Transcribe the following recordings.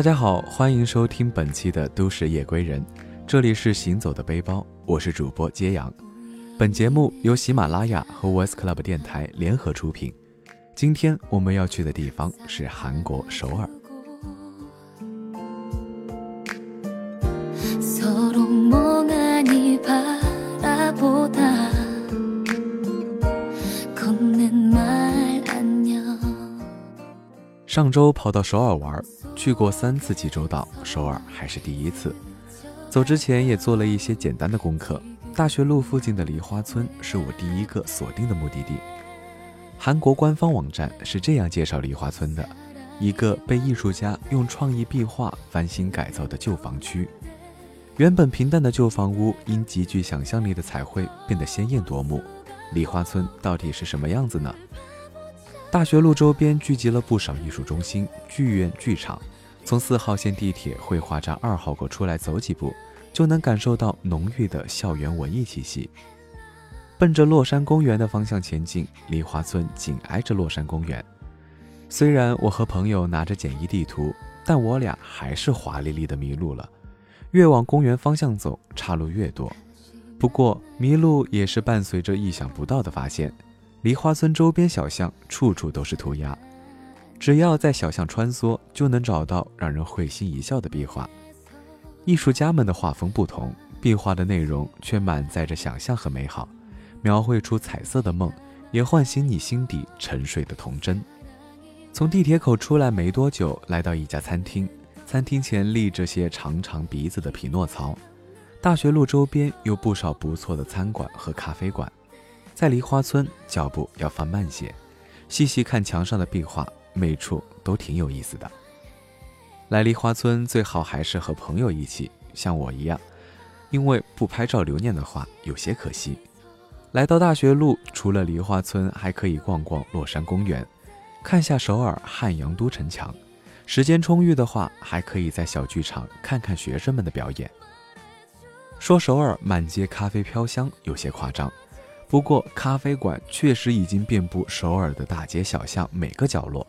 大家好，欢迎收听本期的《都市夜归人》，这里是行走的背包，我是主播揭阳。本节目由喜马拉雅和 West Club 电台联合出品。今天我们要去的地方是韩国首尔。上周跑到首尔玩，去过三次济州岛，首尔还是第一次。走之前也做了一些简单的功课。大学路附近的梨花村是我第一个锁定的目的地。韩国官方网站是这样介绍梨花村的：一个被艺术家用创意壁画翻新改造的旧房区。原本平淡的旧房屋因极具想象力的彩绘变得鲜艳夺目。梨花村到底是什么样子呢？大学路周边聚集了不少艺术中心、剧院、剧场。从四号线地铁绘画站二号口出来走几步，就能感受到浓郁的校园文艺气息。奔着洛山公园的方向前进，梨花村紧挨着洛山公园。虽然我和朋友拿着简易地图，但我俩还是华丽丽的迷路了。越往公园方向走，岔路越多。不过迷路也是伴随着意想不到的发现。梨花村周边小巷处处都是涂鸦，只要在小巷穿梭，就能找到让人会心一笑的壁画。艺术家们的画风不同，壁画的内容却满载着想象和美好，描绘出彩色的梦，也唤醒你心底沉睡的童真。从地铁口出来没多久，来到一家餐厅，餐厅前立着些长长鼻子的匹诺曹。大学路周边有不少不错的餐馆和咖啡馆。在梨花村，脚步要放慢些，细细看墙上的壁画，每处都挺有意思的。来梨花村最好还是和朋友一起，像我一样，因为不拍照留念的话有些可惜。来到大学路，除了梨花村，还可以逛逛洛山公园，看下首尔汉阳都城墙。时间充裕的话，还可以在小剧场看看学生们的表演。说首尔满街咖啡飘香，有些夸张。不过，咖啡馆确实已经遍布首尔的大街小巷每个角落。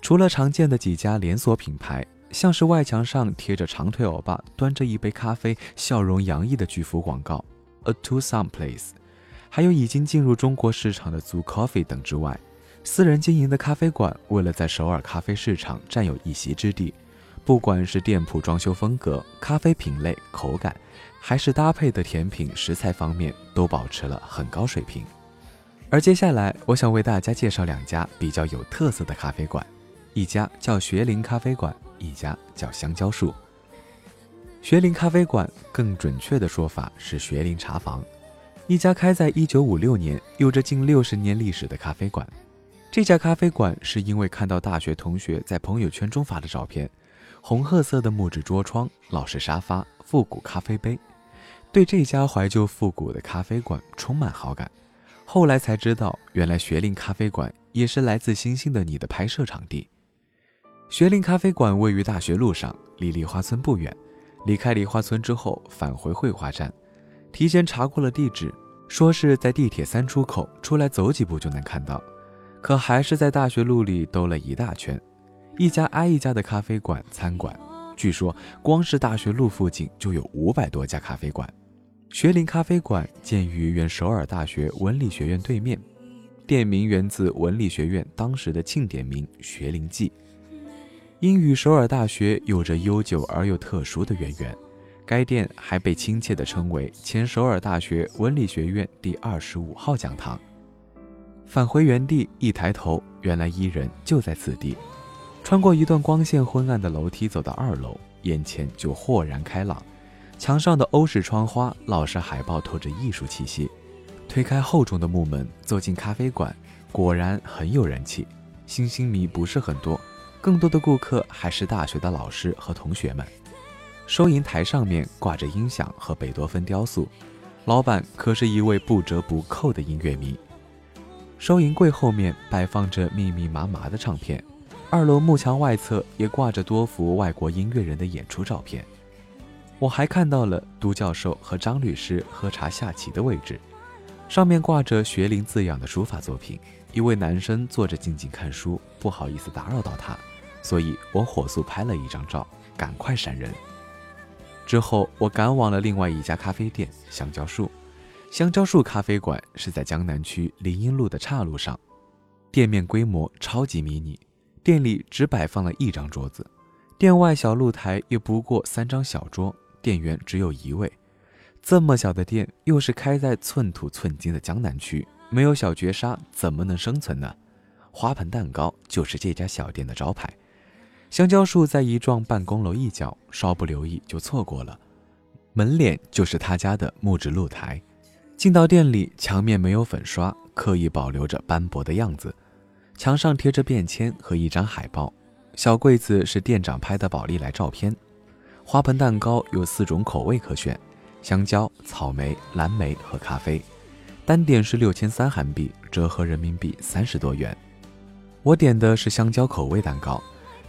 除了常见的几家连锁品牌，像是外墙上贴着长腿欧巴端着一杯咖啡、笑容洋溢的巨幅广告。“A to some place”，还有已经进入中国市场的 Zoo Coffee 等之外，私人经营的咖啡馆为了在首尔咖啡市场占有一席之地，不管是店铺装修风格、咖啡品类、口感。还是搭配的甜品、食材方面都保持了很高水平。而接下来，我想为大家介绍两家比较有特色的咖啡馆，一家叫学林咖啡馆，一家叫香蕉树。学林咖啡馆，更准确的说法是学林茶房，一家开在一九五六年、有着近六十年历史的咖啡馆。这家咖啡馆是因为看到大学同学在朋友圈中发的照片，红褐色的木质桌窗、老式沙发、复古咖啡杯。对这家怀旧复古的咖啡馆充满好感，后来才知道，原来学林咖啡馆也是来自星星的你的拍摄场地。学林咖啡馆位于大学路上，离梨花村不远。离开梨花村之后，返回绘画站，提前查过了地址，说是在地铁三出口出来走几步就能看到，可还是在大学路里兜了一大圈，一家挨一家的咖啡馆、餐馆，据说光是大学路附近就有五百多家咖啡馆。学林咖啡馆建于原首尔大学文理学院对面，店名源自文理学院当时的庆典名“学林记”，因与首尔大学有着悠久而又特殊的渊源，该店还被亲切地称为前首尔大学文理学院第二十五号讲堂。返回原地，一抬头，原来伊人就在此地。穿过一段光线昏暗的楼梯，走到二楼，眼前就豁然开朗。墙上的欧式窗花、老式海报透着艺术气息。推开厚重的木门，走进咖啡馆，果然很有人气。星星迷不是很多，更多的顾客还是大学的老师和同学们。收银台上面挂着音响和贝多芬雕塑，老板可是一位不折不扣的音乐迷。收银柜后面摆放着密密麻麻的唱片，二楼幕墙外侧也挂着多幅外国音乐人的演出照片。我还看到了都教授和张律师喝茶下棋的位置，上面挂着“学林”字样的书法作品。一位男生坐着静静看书，不好意思打扰到他，所以我火速拍了一张照，赶快闪人。之后我赶往了另外一家咖啡店——香蕉树。香蕉树咖啡馆是在江南区林荫路的岔路上，店面规模超级迷你，店里只摆放了一张桌子，店外小露台也不过三张小桌，店员只有一位。这么小的店，又是开在寸土寸金的江南区，没有小绝杀怎么能生存呢？花盆蛋糕就是这家小店的招牌。香蕉树在一幢办公楼一角，稍不留意就错过了。门脸就是他家的木质露台。进到店里，墙面没有粉刷，刻意保留着斑驳的样子。墙上贴着便签和一张海报，小柜子是店长拍的宝丽来照片。花盆蛋糕有四种口味可选：香蕉、草莓、蓝莓和咖啡。单点是六千三韩币，折合人民币三十多元。我点的是香蕉口味蛋糕，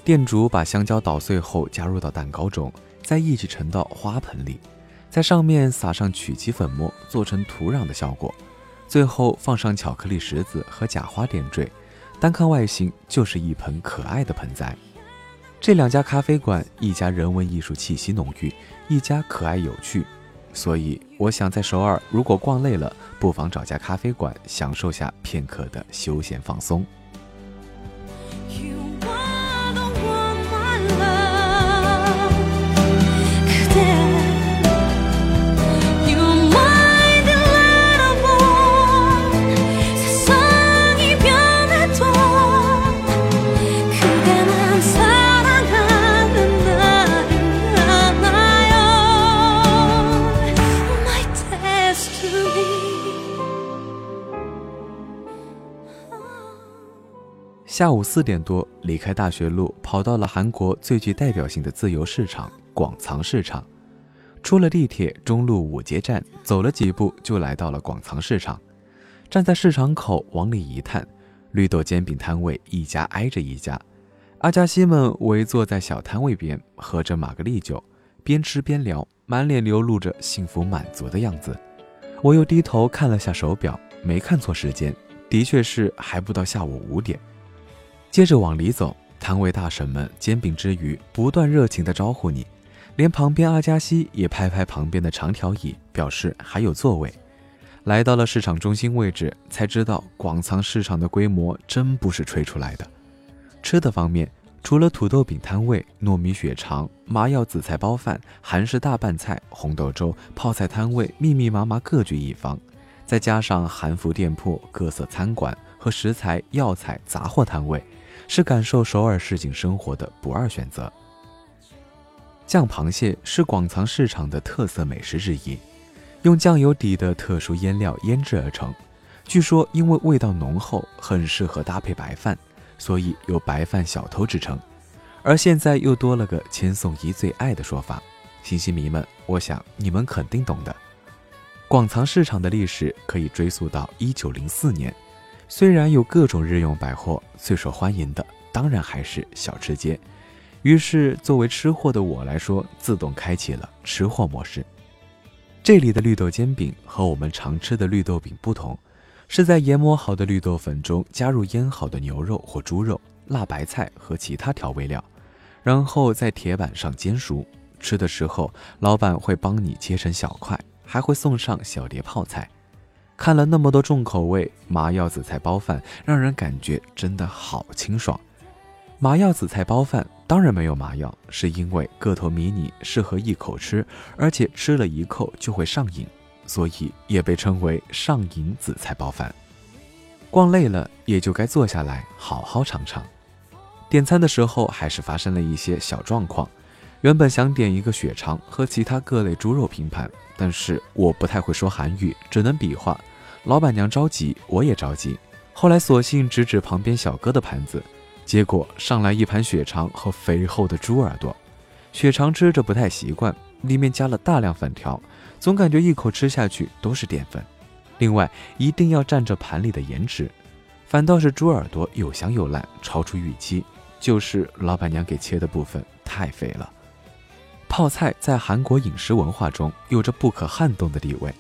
店主把香蕉捣碎后加入到蛋糕中，再一起盛到花盆里。在上面撒上曲奇粉末，做成土壤的效果，最后放上巧克力石子和假花点缀，单看外形就是一盆可爱的盆栽。这两家咖啡馆，一家人文艺术气息浓郁，一家可爱有趣，所以我想在首尔，如果逛累了，不妨找家咖啡馆享受下片刻的休闲放松。下午四点多，离开大学路，跑到了韩国最具代表性的自由市场——广藏市场。出了地铁中路五街站，走了几步就来到了广藏市场。站在市场口往里一探，绿豆煎饼摊位一家挨着一家，阿加西们围坐在小摊位边，喝着玛格丽酒，边吃边聊，满脸流露着幸福满足的样子。我又低头看了下手表，没看错时间，的确是还不到下午五点。接着往里走，摊位大婶们煎饼之余，不断热情地招呼你，连旁边阿加西也拍拍旁边的长条椅，表示还有座位。来到了市场中心位置，才知道广藏市场的规模真不是吹出来的。吃的方面，除了土豆饼摊位、糯米血肠、麻药紫菜包饭、韩式大拌菜、红豆粥、泡菜摊位密密麻麻各具一方，再加上韩服店铺、各色餐馆和食材、药材、杂货摊位。是感受首尔市井生活的不二选择。酱螃蟹是广藏市场的特色美食之一，用酱油底的特殊腌料腌制而成。据说因为味道浓厚，很适合搭配白饭，所以有“白饭小偷”之称。而现在又多了个“千颂伊最爱”的说法。星星迷们，我想你们肯定懂的。广藏市场的历史可以追溯到一九零四年。虽然有各种日用百货，最受欢迎的当然还是小吃街。于是，作为吃货的我来说，自动开启了吃货模式。这里的绿豆煎饼和我们常吃的绿豆饼不同，是在研磨好的绿豆粉中加入腌好的牛肉或猪肉、辣白菜和其他调味料，然后在铁板上煎熟。吃的时候，老板会帮你切成小块，还会送上小碟泡菜。看了那么多重口味麻药紫菜包饭，让人感觉真的好清爽。麻药紫菜包饭当然没有麻药，是因为个头迷你，适合一口吃，而且吃了一口就会上瘾，所以也被称为上瘾紫菜包饭。逛累了也就该坐下来好好尝尝。点餐的时候还是发生了一些小状况，原本想点一个血肠和其他各类猪肉拼盘，但是我不太会说韩语，只能比划。老板娘着急，我也着急。后来索性指指旁边小哥的盘子，结果上来一盘血肠和肥厚的猪耳朵。血肠吃着不太习惯，里面加了大量粉条，总感觉一口吃下去都是淀粉。另外，一定要蘸着盘里的盐吃。反倒是猪耳朵又香又烂，超出预期。就是老板娘给切的部分太肥了。泡菜在韩国饮食文化中有着不可撼动的地位。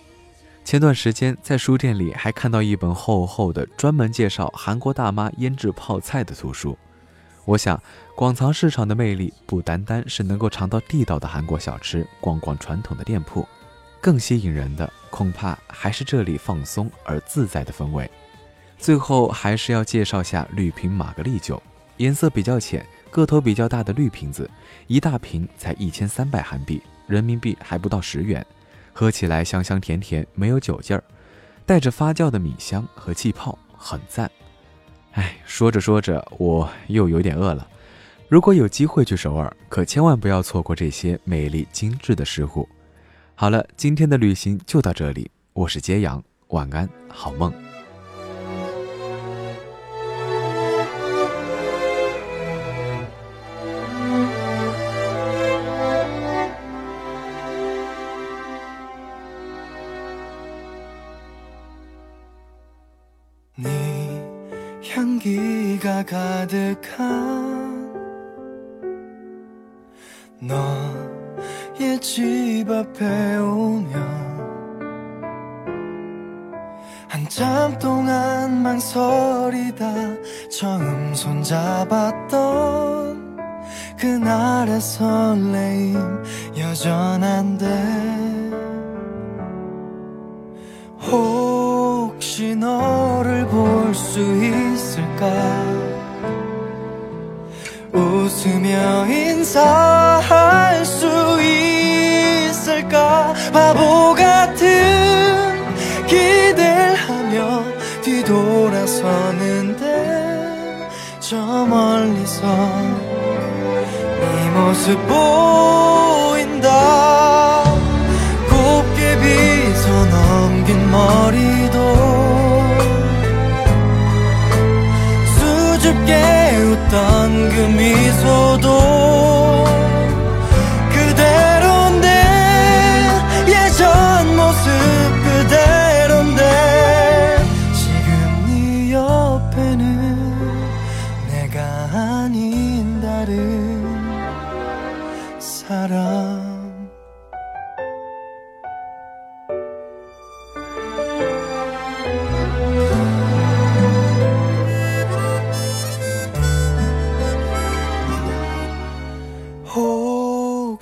前段时间在书店里还看到一本厚厚的专门介绍韩国大妈腌制泡菜的图书，我想，广藏市场的魅力不单单是能够尝到地道的韩国小吃，逛逛传统的店铺，更吸引人的恐怕还是这里放松而自在的氛围。最后还是要介绍下绿瓶玛格丽酒，颜色比较浅，个头比较大的绿瓶子，一大瓶才一千三百韩币，人民币还不到十元，喝起来香香甜甜，没有酒劲儿，带着发酵的米香和气泡，很赞。哎，说着说着，我又有点饿了。如果有机会去首尔，可千万不要错过这些美丽精致的食物。好了，今天的旅行就到这里，我是揭阳，晚安，好梦。 가 가득한 너의 집 앞에 오면 한참 동안 망설이다 처음 손잡았던 그날의 설레임 여전한데 혹시 너를 볼 수 있을까 웃으며 인사할 수 있을까? 바보 같은 기대를 하며 뒤돌아서는데 저 멀리서 네 모습 보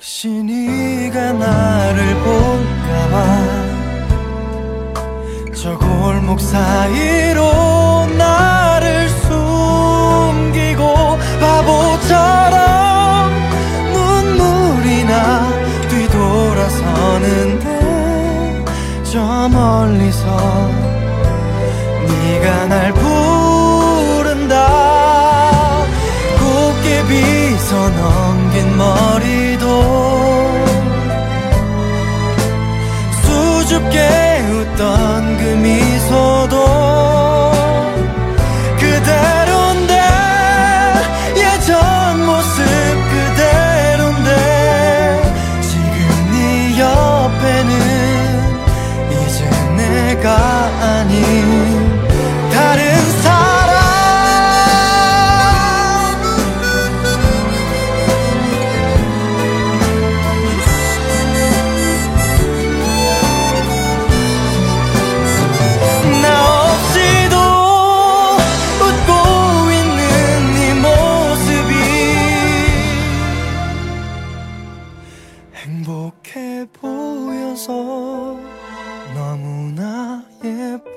혹시 네가 나를 볼까봐 저 골목 사이로 나를 숨기고 바보처럼 눈물이 나 뒤돌아서는데 저 멀리서 네가 날 부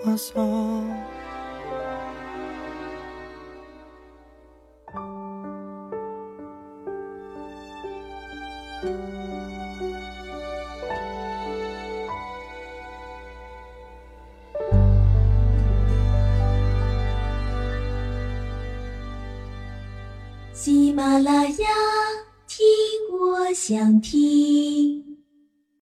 花草。